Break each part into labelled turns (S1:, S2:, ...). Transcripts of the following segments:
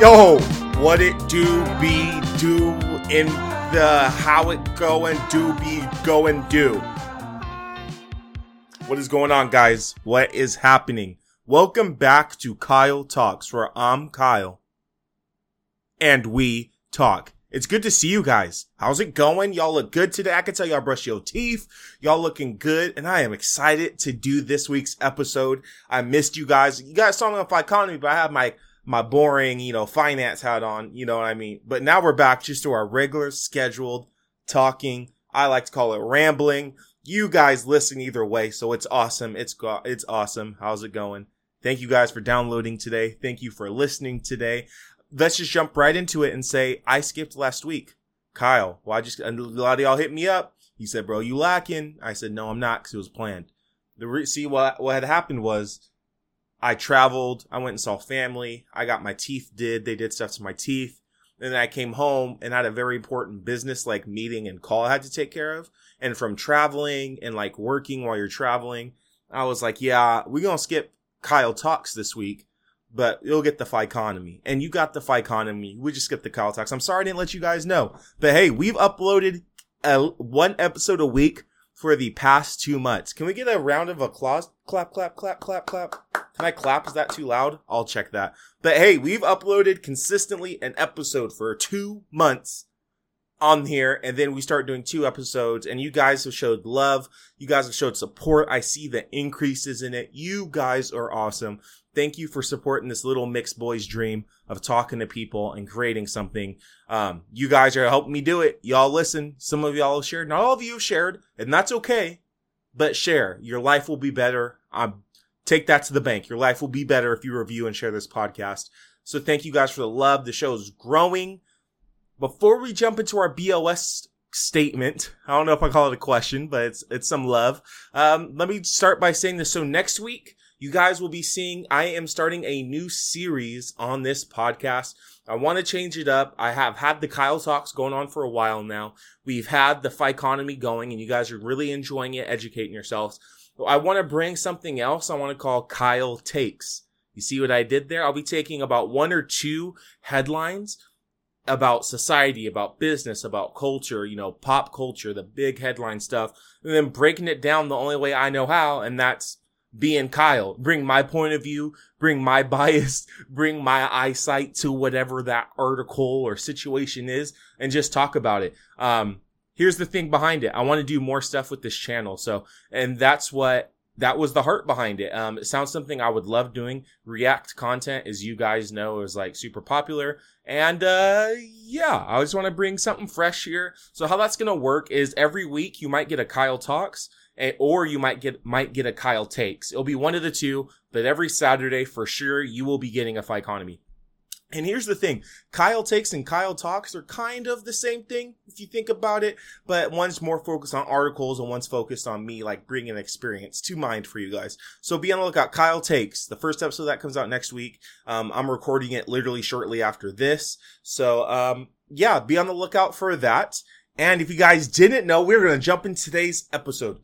S1: Yo, what it do be do in the how it go and do be go and do. What is going on, guys? What is happening? Welcome back to Kyle Talks, where I'm Kyle and we talk. It's good to see you guys. How's it going? Y'all look good today. I can tell y'all brush your teeth. Y'all looking good. And I am excited to do this week's episode. I missed you guys. You guys saw me on Economy, but I have my my boring, you know, finance hat on, you know what I mean? But now we're back just to our regular scheduled talking. I like to call it rambling. You guys listen either way, so it's awesome. It's go- it's awesome. How's it going? Thank you guys for downloading today. Thank you for listening today. Let's just jump right into it and say I skipped last week. Kyle, I just a lot of y'all hit me up. He said, "Bro, you lacking?" I said, "No, I'm not," because it was planned. The re- see what what had happened was I traveled. I went and saw family. I got my teeth did. They did stuff to my teeth. And then I came home and had a very important business like meeting and call I had to take care of. And from traveling and like working while you're traveling, I was like, yeah, we're going to skip Kyle Talks this week, but you'll get the Ficonomy. And you got the Ficonomy. We just skipped the Kyle Talks. I'm sorry I didn't let you guys know. But hey, we've uploaded a, one episode a week for the past two months. Can we get a round of applause? Clap, clap, clap, clap, clap. Can I clap? Is that too loud? I'll check that. But hey, we've uploaded consistently an episode for two months on here and then we start doing two episodes and you guys have showed love. You guys have showed support. I see the increases in it. You guys are awesome. Thank you for supporting this little mixed boy's dream of talking to people and creating something. Um, you guys are helping me do it. Y'all listen. Some of y'all have shared. Not all of you have shared and that's okay, but share. Your life will be better. Um, take that to the bank. Your life will be better if you review and share this podcast. So thank you guys for the love. The show is growing before we jump into our BOS statement, I don't know if I call it a question, but it's it's some love. Um, let me start by saying this. So next week, you guys will be seeing. I am starting a new series on this podcast. I want to change it up. I have had the Kyle talks going on for a while now. We've had the economy going, and you guys are really enjoying it, educating yourselves. I want to bring something else. I want to call Kyle takes. You see what I did there? I'll be taking about one or two headlines about society, about business, about culture, you know, pop culture, the big headline stuff, and then breaking it down the only way I know how, and that's being Kyle. Bring my point of view, bring my bias, bring my eyesight to whatever that article or situation is, and just talk about it. Um, here's the thing behind it. I want to do more stuff with this channel. So, and that's what that was the heart behind it. Um, it sounds something I would love doing. React content, as you guys know, is like super popular. And, uh, yeah, I just want to bring something fresh here. So how that's going to work is every week you might get a Kyle talks or you might get, might get a Kyle takes. It'll be one of the two, but every Saturday for sure you will be getting a Ficonomy. And here's the thing. Kyle takes and Kyle talks are kind of the same thing if you think about it, but one's more focused on articles and one's focused on me, like bringing experience to mind for you guys. So be on the lookout. Kyle takes the first episode that comes out next week. Um, I'm recording it literally shortly after this. So, um, yeah, be on the lookout for that. And if you guys didn't know, we're going to jump in today's episode.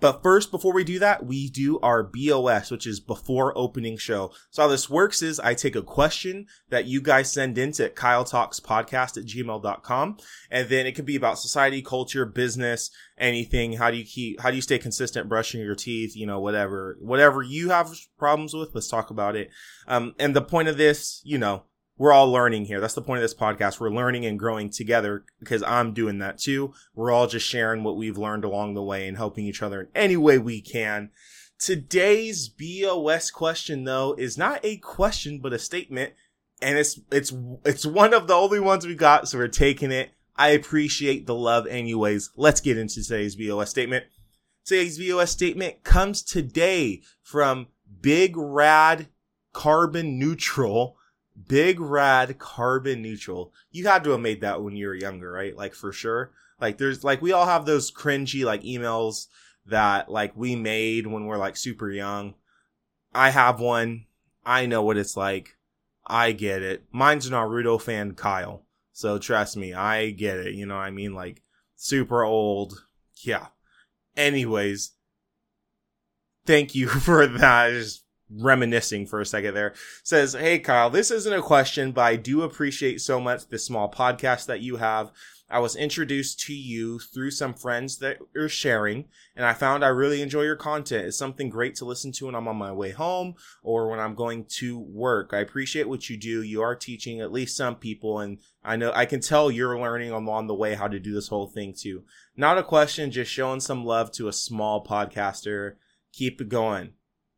S1: But first, before we do that, we do our BOS, which is before opening show. So how this works is I take a question that you guys send in to Kyle Talks Podcast at gmail.com. And then it could be about society, culture, business, anything. How do you keep, how do you stay consistent brushing your teeth? You know, whatever, whatever you have problems with, let's talk about it. Um, and the point of this, you know, we're all learning here. That's the point of this podcast. We're learning and growing together because I'm doing that too. We're all just sharing what we've learned along the way and helping each other in any way we can. Today's BOS question though is not a question, but a statement. And it's, it's, it's one of the only ones we got. So we're taking it. I appreciate the love anyways. Let's get into today's BOS statement. Today's BOS statement comes today from Big Rad Carbon Neutral Big Rad Carbon Neutral. You had to have made that when you were younger, right? Like for sure. Like there's like we all have those cringy like emails that like we made when we're like super young. I have one. I know what it's like. I get it. Mine's Naruto fan Kyle. So trust me, I get it. You know what I mean? Like super old. Yeah. Anyways, thank you for that. Just reminiscing for a second there. Says, Hey Kyle, this isn't a question, but I do appreciate so much the small podcast that you have. I was introduced to you through some friends that are sharing, and I found I really enjoy your content. It's something great to listen to when I'm on my way home or when I'm going to work. I appreciate what you do. You are teaching at least some people, and I know I can tell you're learning along the way how to do this whole thing too. Not a question, just showing some love to a small podcaster. Keep it going.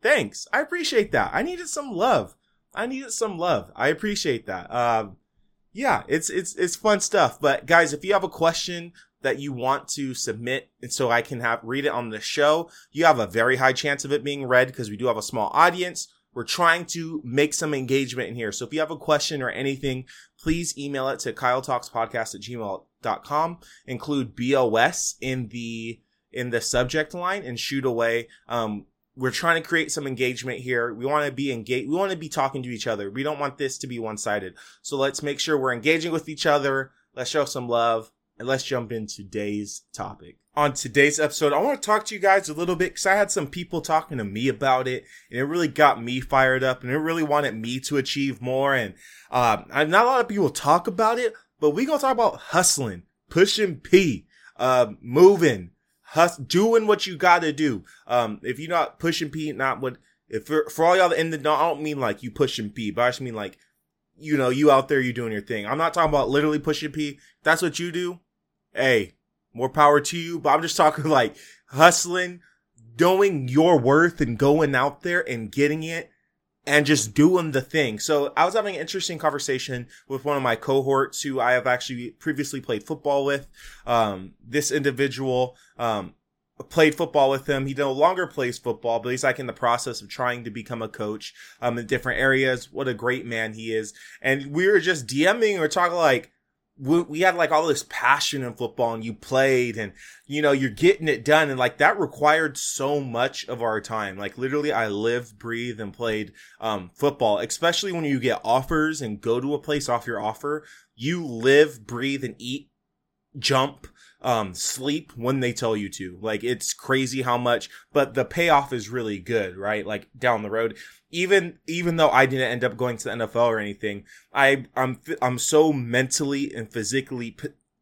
S1: Thanks. I appreciate that. I needed some love. I needed some love. I appreciate that. Um, yeah, it's it's it's fun stuff. But guys, if you have a question that you want to submit and so I can have read it on the show, you have a very high chance of it being read because we do have a small audience. We're trying to make some engagement in here. So if you have a question or anything, please email it to kyletalkspodcast at gmail.com. Include BOS in the in the subject line and shoot away. Um, we're trying to create some engagement here. We want to be engaged. We want to be talking to each other. We don't want this to be one sided. So let's make sure we're engaging with each other. Let's show some love and let's jump into today's topic. On today's episode, I want to talk to you guys a little bit because I had some people talking to me about it and it really got me fired up and it really wanted me to achieve more. And, uh, not a lot of people talk about it, but we gonna talk about hustling, pushing P, uh, moving, hus- doing what you got to do. Um, if you're not pushing P, not what, if for, for all y'all in the, I don't mean like you pushing P, but I just mean like, you know, you out there, you doing your thing. I'm not talking about literally pushing P. That's what you do. Hey, more power to you. But I'm just talking like hustling, knowing your worth and going out there and getting it and just doing the thing. So I was having an interesting conversation with one of my cohorts who I have actually previously played football with. Um, this individual, um, played football with him. He no longer plays football, but he's like in the process of trying to become a coach, um, in different areas. What a great man he is. And we were just DMing or talking like, we, we had like all this passion in football and you played and you know you're getting it done. And like that required so much of our time. Like literally i lived breathed and played um, football especially when you get offers and go to a place off your offer you live breathe and eat jump um, sleep when they tell you to. Like it's crazy how much, but the payoff is really good, right? Like down the road even even though I didn't end up going to the NFL or anything, I I'm I'm so mentally and physically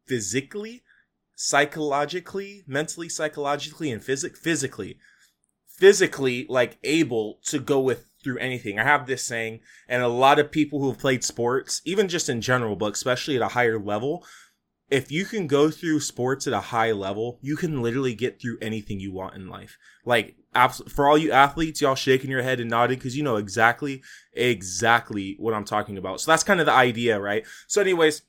S1: physically psychologically, mentally, psychologically and physic physically physically like able to go with through anything. I have this saying and a lot of people who have played sports, even just in general, but especially at a higher level, if you can go through sports at a high level, you can literally get through anything you want in life. Like, for all you athletes, y'all shaking your head and nodding because you know exactly, exactly what I'm talking about. So that's kind of the idea, right? So, anyways,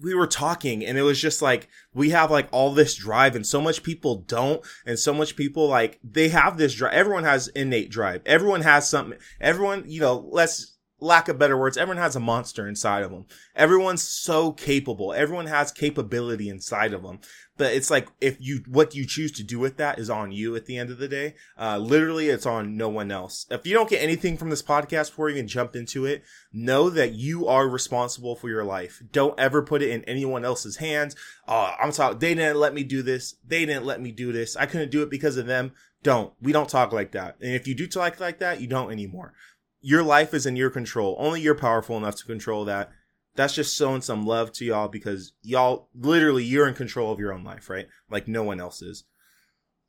S1: we were talking and it was just like we have like all this drive and so much people don't and so much people like they have this drive everyone has innate drive everyone has something everyone you know let's lack of better words, everyone has a monster inside of them. Everyone's so capable. Everyone has capability inside of them. But it's like if you what you choose to do with that is on you at the end of the day. Uh, literally, it's on no one else. If you don't get anything from this podcast before you can jump into it, know that you are responsible for your life. Don't ever put it in anyone else's hands. Uh, I'm talking. They didn't let me do this. They didn't let me do this. I couldn't do it because of them. Don't. We don't talk like that. And if you do talk like that, you don't anymore your life is in your control. Only you're powerful enough to control that. That's just showing some love to y'all because y'all literally you're in control of your own life, right? Like no one else is.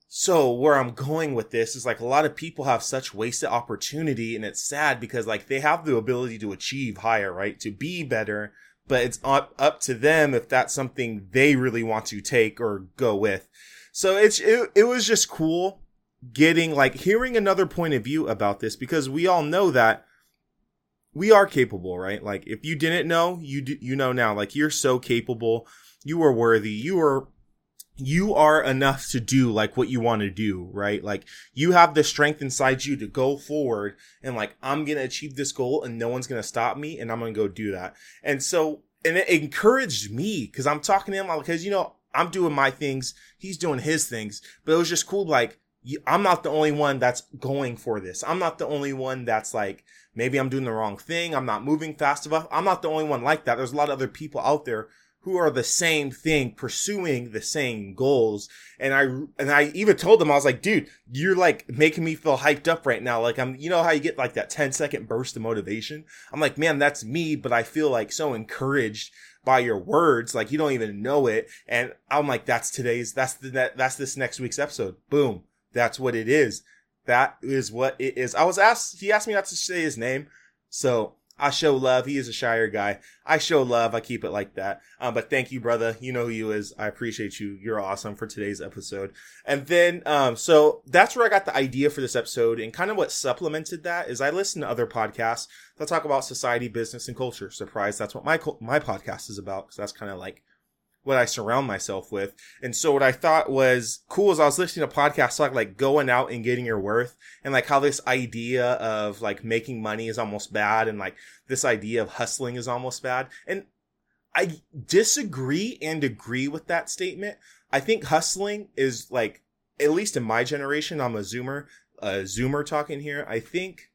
S1: So where I'm going with this is like a lot of people have such wasted opportunity and it's sad because like they have the ability to achieve higher, right? To be better, but it's up, up to them if that's something they really want to take or go with. So it's, it, it was just cool getting like hearing another point of view about this because we all know that we are capable, right? Like if you didn't know, you you know now. Like you're so capable, you are worthy, you are you are enough to do like what you want to do, right? Like you have the strength inside you to go forward and like I'm going to achieve this goal and no one's going to stop me and I'm going to go do that. And so and it encouraged me cuz I'm talking to him because you know, I'm doing my things, he's doing his things, but it was just cool like I'm not the only one that's going for this. I'm not the only one that's like, maybe I'm doing the wrong thing. I'm not moving fast enough. I'm not the only one like that. There's a lot of other people out there who are the same thing, pursuing the same goals. And I, and I even told them, I was like, dude, you're like making me feel hyped up right now. Like I'm, you know how you get like that 10 second burst of motivation? I'm like, man, that's me, but I feel like so encouraged by your words. Like you don't even know it. And I'm like, that's today's, that's the, that, that's this next week's episode. Boom. That's what it is. That is what it is. I was asked, he asked me not to say his name. So I show love. He is a shyer guy. I show love. I keep it like that. Um, but thank you, brother. You know who you is. I appreciate you. You're awesome for today's episode. And then, um, so that's where I got the idea for this episode and kind of what supplemented that is I listen to other podcasts that talk about society, business, and culture. Surprise. That's what my, my podcast is about. Cause that's kind of like what I surround myself with. And so what I thought was cool is I was listening to podcasts talk like going out and getting your worth and like how this idea of like making money is almost bad and like this idea of hustling is almost bad. And I disagree and agree with that statement. I think hustling is like, at least in my generation, I'm a zoomer, a zoomer talking here. I think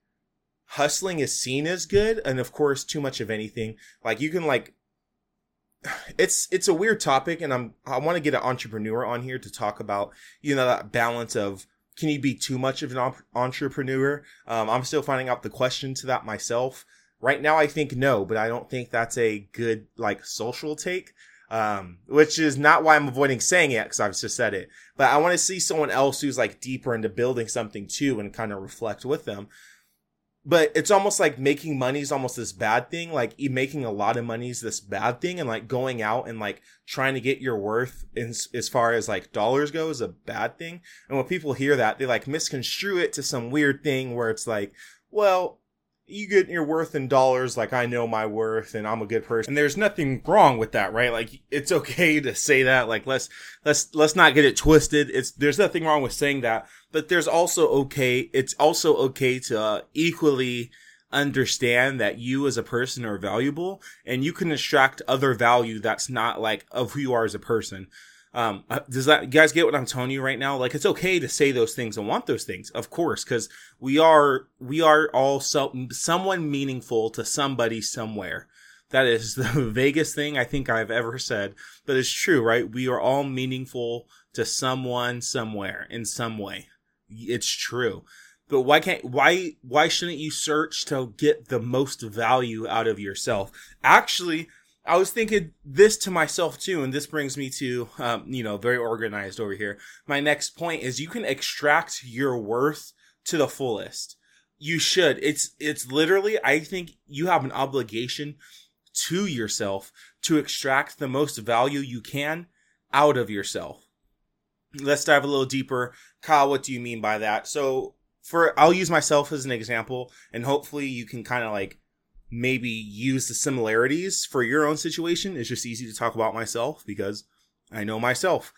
S1: hustling is seen as good. And of course, too much of anything. Like you can like it's it's a weird topic and i'm i want to get an entrepreneur on here to talk about you know that balance of can you be too much of an entrepreneur? Um, i'm still finding out the question to that myself. Right now i think no but i don't think that's a good like social take um, which is not why i'm avoiding saying it because i've just said it. But i want to see someone else who's like deeper into building something too and kind of reflect with them but it's almost like making money is almost this bad thing. Like making a lot of money is this bad thing, and like going out and like trying to get your worth in, as far as like dollars go is a bad thing. And when people hear that, they like misconstrue it to some weird thing where it's like, well, you get your worth in dollars like i know my worth and i'm a good person. And there's nothing wrong with that right? Like it's okay to say that. Like let's let's let's not get it twisted. It's there's nothing wrong with saying that. But there's also okay it's also okay to uh, equally understand that you as a person are valuable and you can extract other value that's not like of who you are as a person um, uh, does that you guys get what I'm telling you right now? Like it's okay to say those things and want those things, of course, because we are we are all so, someone meaningful to somebody somewhere. That is the vaguest thing I think I've ever said, but it's true, right? We are all meaningful to someone somewhere in some way. It's true. But why can't why why shouldn't you search to get the most value out of yourself? Actually, I was thinking this to myself too, and this brings me to, um, you know, very organized over here. My next point is you can extract your worth to the fullest. You should. It's, it's literally, I think you have an obligation to yourself to extract the most value you can out of yourself. Let's dive a little deeper. Kyle, what do you mean by that? So for, I'll use myself as an example and hopefully you can kind of like maybe use the similarities for your own situation. It's just easy to talk about myself because I know myself.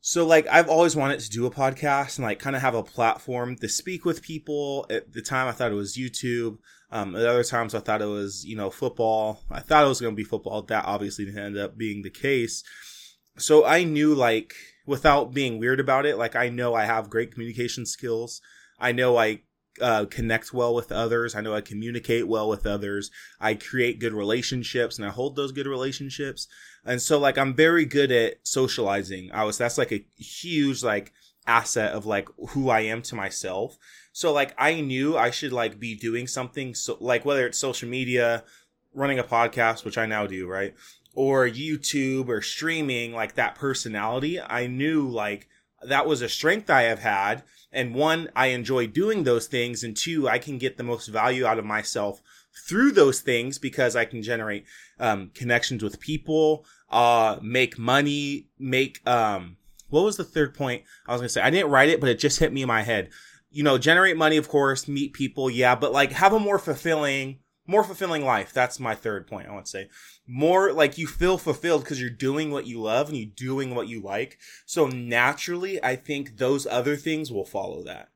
S1: So like I've always wanted to do a podcast and like kind of have a platform to speak with people. At the time I thought it was YouTube. Um, at other times I thought it was, you know, football. I thought it was going to be football. That obviously didn't end up being the case. So I knew like without being weird about it, like I know I have great communication skills. I know I uh, connect well with others. I know I communicate well with others. I create good relationships and I hold those good relationships. And so like I'm very good at socializing. I was that's like a huge like asset of like who I am to myself. So like I knew I should like be doing something so like whether it's social media, running a podcast, which I now do, right? Or YouTube or streaming, like that personality. I knew like that was a strength I have had and one, I enjoy doing those things. And two, I can get the most value out of myself through those things because I can generate, um, connections with people, uh, make money, make, um, what was the third point I was going to say? I didn't write it, but it just hit me in my head. You know, generate money, of course, meet people. Yeah. But like have a more fulfilling, more fulfilling life. That's my third point. I want to say more like you feel fulfilled because you're doing what you love and you're doing what you like. So naturally, I think those other things will follow that.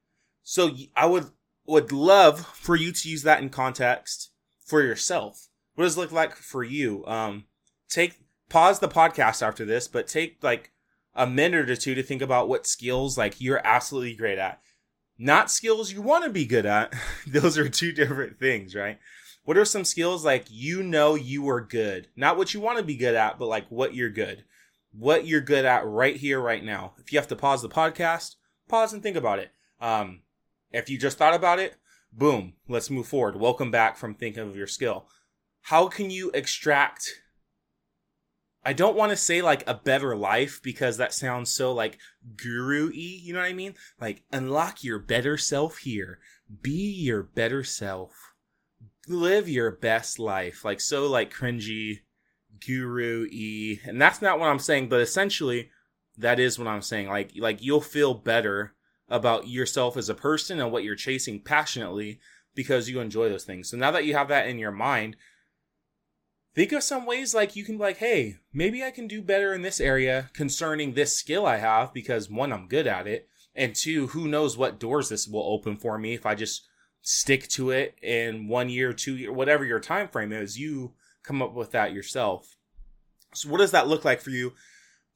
S1: So I would, would love for you to use that in context for yourself. What does it look like for you? Um, take, pause the podcast after this, but take like a minute or two to think about what skills like you're absolutely great at. Not skills you want to be good at. Those are two different things, right? What are some skills like you know you are good? Not what you want to be good at, but like what you're good. What you're good at right here, right now. If you have to pause the podcast, pause and think about it. Um, if you just thought about it, boom, let's move forward. Welcome back from thinking of your skill. How can you extract I don't want to say like a better life because that sounds so like guru y, you know what I mean? Like unlock your better self here. Be your better self. Live your best life. Like so like cringy guru e And that's not what I'm saying, but essentially that is what I'm saying. Like like you'll feel better about yourself as a person and what you're chasing passionately because you enjoy those things. So now that you have that in your mind, think of some ways like you can be like, hey, maybe I can do better in this area concerning this skill I have because one, I'm good at it. And two, who knows what doors this will open for me if I just stick to it in one year, two year, whatever your time frame is, you come up with that yourself. So what does that look like for you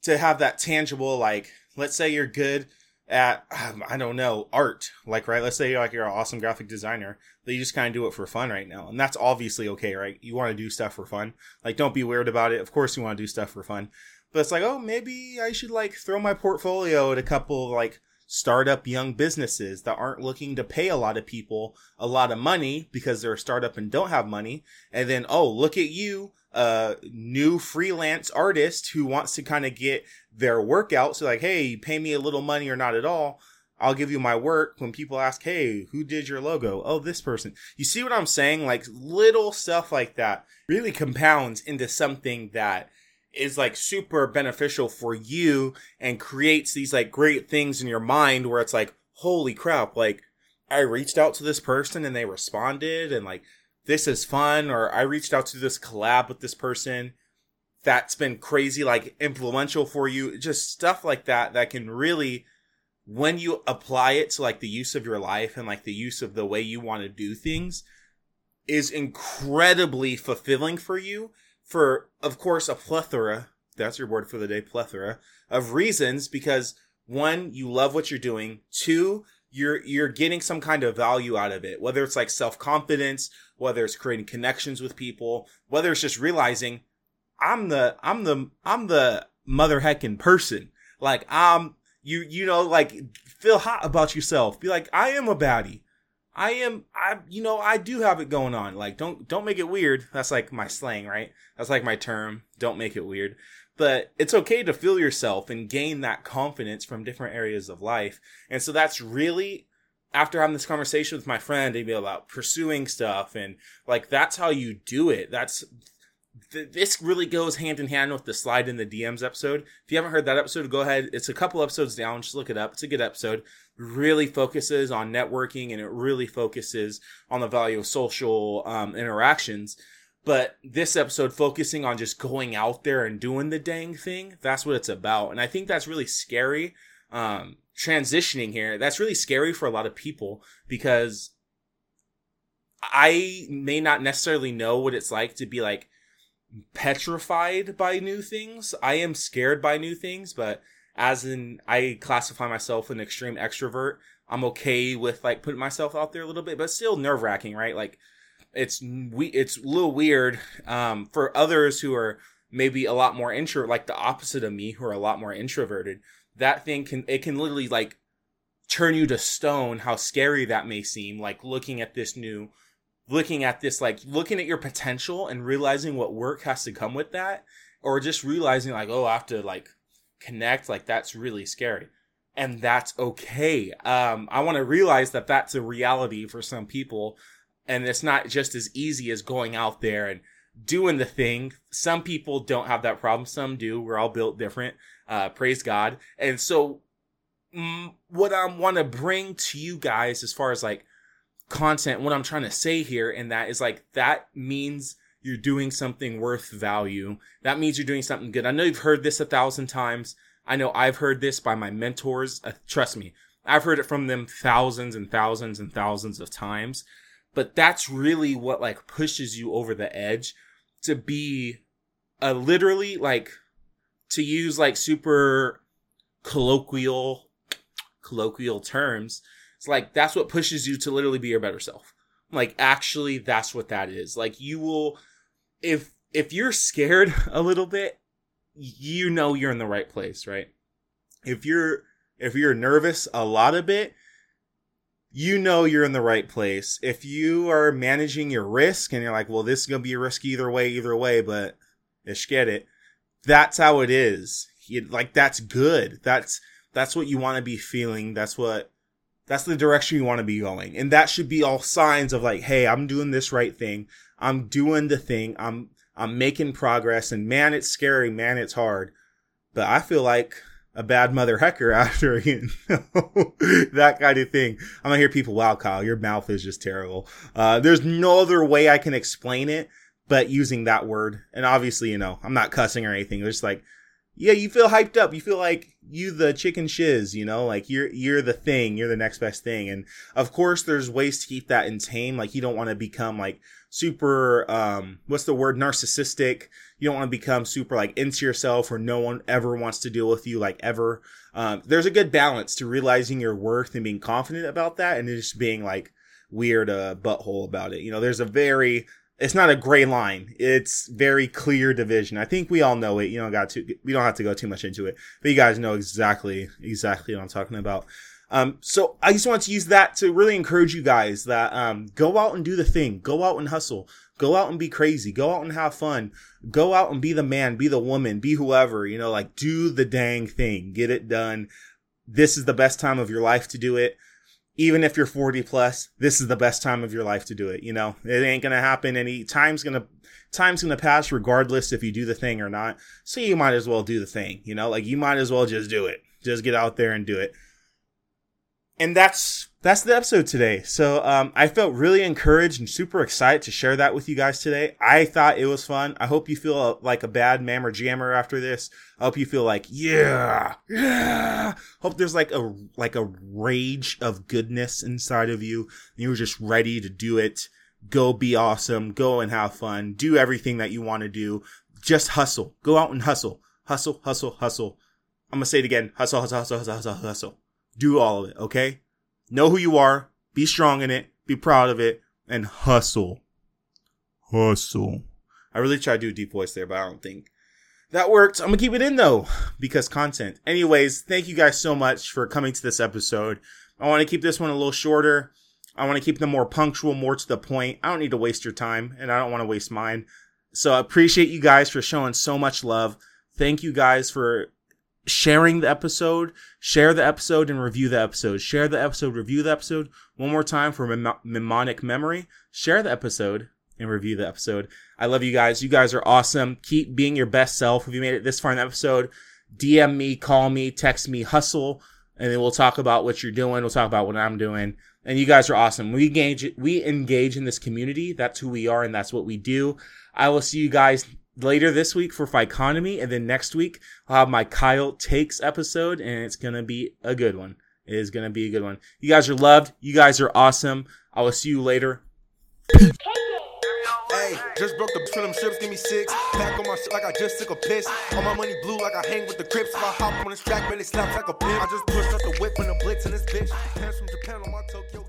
S1: to have that tangible, like, let's say you're good at um, I don't know art like right let's say you're like you're an awesome graphic designer that you just kind of do it for fun right now and that's obviously okay right? You want to do stuff for fun. Like don't be weird about it. Of course you want to do stuff for fun. But it's like oh maybe I should like throw my portfolio at a couple like startup young businesses that aren't looking to pay a lot of people a lot of money because they're a startup and don't have money and then oh look at you a new freelance artist who wants to kind of get their work out. So like, hey, pay me a little money or not at all. I'll give you my work. When people ask, hey, who did your logo? Oh, this person. You see what I'm saying? Like little stuff like that really compounds into something that is like super beneficial for you and creates these like great things in your mind where it's like, holy crap, like I reached out to this person and they responded and like this is fun or I reached out to this collab with this person that's been crazy like influential for you. Just stuff like that that can really when you apply it to like the use of your life and like the use of the way you want to do things is incredibly fulfilling for you for of course a plethora that's your word for the day plethora of reasons because one you love what you're doing. Two you're you're getting some kind of value out of it whether it's like self-confidence whether it's creating connections with people whether it's just realizing i'm the i'm the i'm the mother heckin person. Like i'm you you know like feel hot about yourself. Be like i am a baddie i am i you know i do have it going on. Like don't don't make it weird. That's like my slang right? That's like my term. Don't make it weird. But it's okay to feel yourself and gain that confidence from different areas of life. And so that's really after having this conversation with my friend about pursuing stuff and like that's how you do it. That's th- this really goes hand in hand with the slide in the DMs episode. If you haven't heard that episode, go ahead. It's a couple episodes down. Just look it up. It's a good episode. Really focuses on networking and it really focuses on the value of social um, interactions. But this episode focusing on just going out there and doing the dang thing, that's what it's about. And I think that's really scary. Um, transitioning here, that's really scary for a lot of people because I may not necessarily know what it's like to be like petrified by new things. I am scared by new things, but as in I classify myself an extreme extrovert. I'm okay with like putting myself out there a little bit, but still nerve wracking, right? Like it's we it's a little weird um, for others who are maybe a lot more intro like the opposite of me who are a lot more introverted that thing can it can literally like turn you to stone how scary that may seem like looking at this new looking at this like looking at your potential and realizing what work has to come with that or just realizing like oh i have to like connect like that's really scary and that's okay um i want to realize that that's a reality for some people and it's not just as easy as going out there and doing the thing. Some people don't have that problem. Some do. We're all built different. Uh, praise God. And so, mm, what I want to bring to you guys, as far as like content, what I'm trying to say here, and that is like that means you're doing something worth value. That means you're doing something good. I know you've heard this a thousand times. I know I've heard this by my mentors. Uh, trust me, I've heard it from them thousands and thousands and thousands of times but that's really what like pushes you over the edge to be a literally like to use like super colloquial colloquial terms it's like that's what pushes you to literally be your better self Like actually that's what that is. Like you will if if you're scared a little bit, you know you're in the right place, right? If you're if you're nervous a lot of bit, you know you're in the right place. If you are managing your risk and you're like, well, this is gonna be a risk either way, either way, but ish get it. That's how it is. You, like that's good. That's that's what you want to be feeling. That's what that's the direction you want to be going. And that should be all signs of like, hey, I'm doing this right thing. I'm doing the thing. I'm I'm making progress and man, it's scary, man, it's hard. But I feel like a bad mother hecker after you know that kind of thing. I'm gonna hear people, wow, Kyle, your mouth is just terrible. Uh, there's no other way I can explain it but using that word. And obviously, you know, I'm not cussing or anything. It's just like, yeah, you feel hyped up. You feel like you the chicken shiz, you know, like you're you're the thing, you're the next best thing. And of course there's ways to keep that in tame. Like you don't want to become like super um what's the word narcissistic. You don't want to become super like into yourself or no one ever wants to deal with you like ever. Um there's a good balance to realizing your worth and being confident about that and just being like weird uh butthole about it. You know, there's a very it's not a gray line. It's very clear division. I think we all know it. You don't got to, we don't have to go too much into it, but you guys know exactly, exactly what I'm talking about. Um, so I just want to use that to really encourage you guys that, um, go out and do the thing. Go out and hustle. Go out and be crazy. Go out and have fun. Go out and be the man, be the woman, be whoever, you know, like do the dang thing. Get it done. This is the best time of your life to do it even if you're 40 plus, this is the best time of your life to do it. You know, it ain't gonna happen any time's gonna time's gonna pass regardless if you do the thing or not. So you might as well do the thing. You know, like you might as well just do it. Just get out there and do it and that's that's the episode today. So um, I felt really encouraged and super excited to share that with you guys today. I thought it was fun. I hope you feel uh, like a bad mammer jammer after this. I hope you feel like yeah, yeah. Hope there's like a like a rage of goodness inside of you. And you're just ready to do it. Go be awesome. Go and have fun. Do everything that you want to do. Just hustle. Go out and hustle. Hustle, hustle, hustle. I'm gonna say it again. Hustle, hustle, hustle, hustle, hustle, hustle do all of it, okay? Know who you are, be strong in it, be proud of it, and hustle. Hustle. I really tried to do a deep voice there, but I don't think that worked. I'm gonna keep it in though, because content. Anyways, thank you guys so much for coming to this episode. I want to keep this one a little shorter. I want to keep them more punctual, more to the point. I don't need to waste your time, and I don't want to waste mine. So I appreciate you guys for showing so much love. Thank you guys for sharing the episode, share the episode and review the episode. Share the episode, review the episode. One more time for mem- mnemonic memory. Share the episode and review the episode. I love you guys. You guys are awesome. Keep being your best self. If you made it this far in the episode, DM me, call me, text me, hustle, and then we'll talk about what you're doing. We'll talk about what I'm doing. And you guys are awesome. We engage, we engage in this community. That's who we are and that's what we do. I will see you guys later this week for Ficonomy, and then next week I'll have my Kyle Takes episode, and it's gonna be a good one. It is gonna be a good one. You guys are loved. You guys are awesome. I will see you later. Hey, just broke the from them strips, give me six. Back on my shit like I just took a piss. All my money blue like I hang with the Crips. If I hop on this track, really slaps like a pimp. I just pushed up the whip from the blitz in this bitch. Pants from Japan on my Tokyo.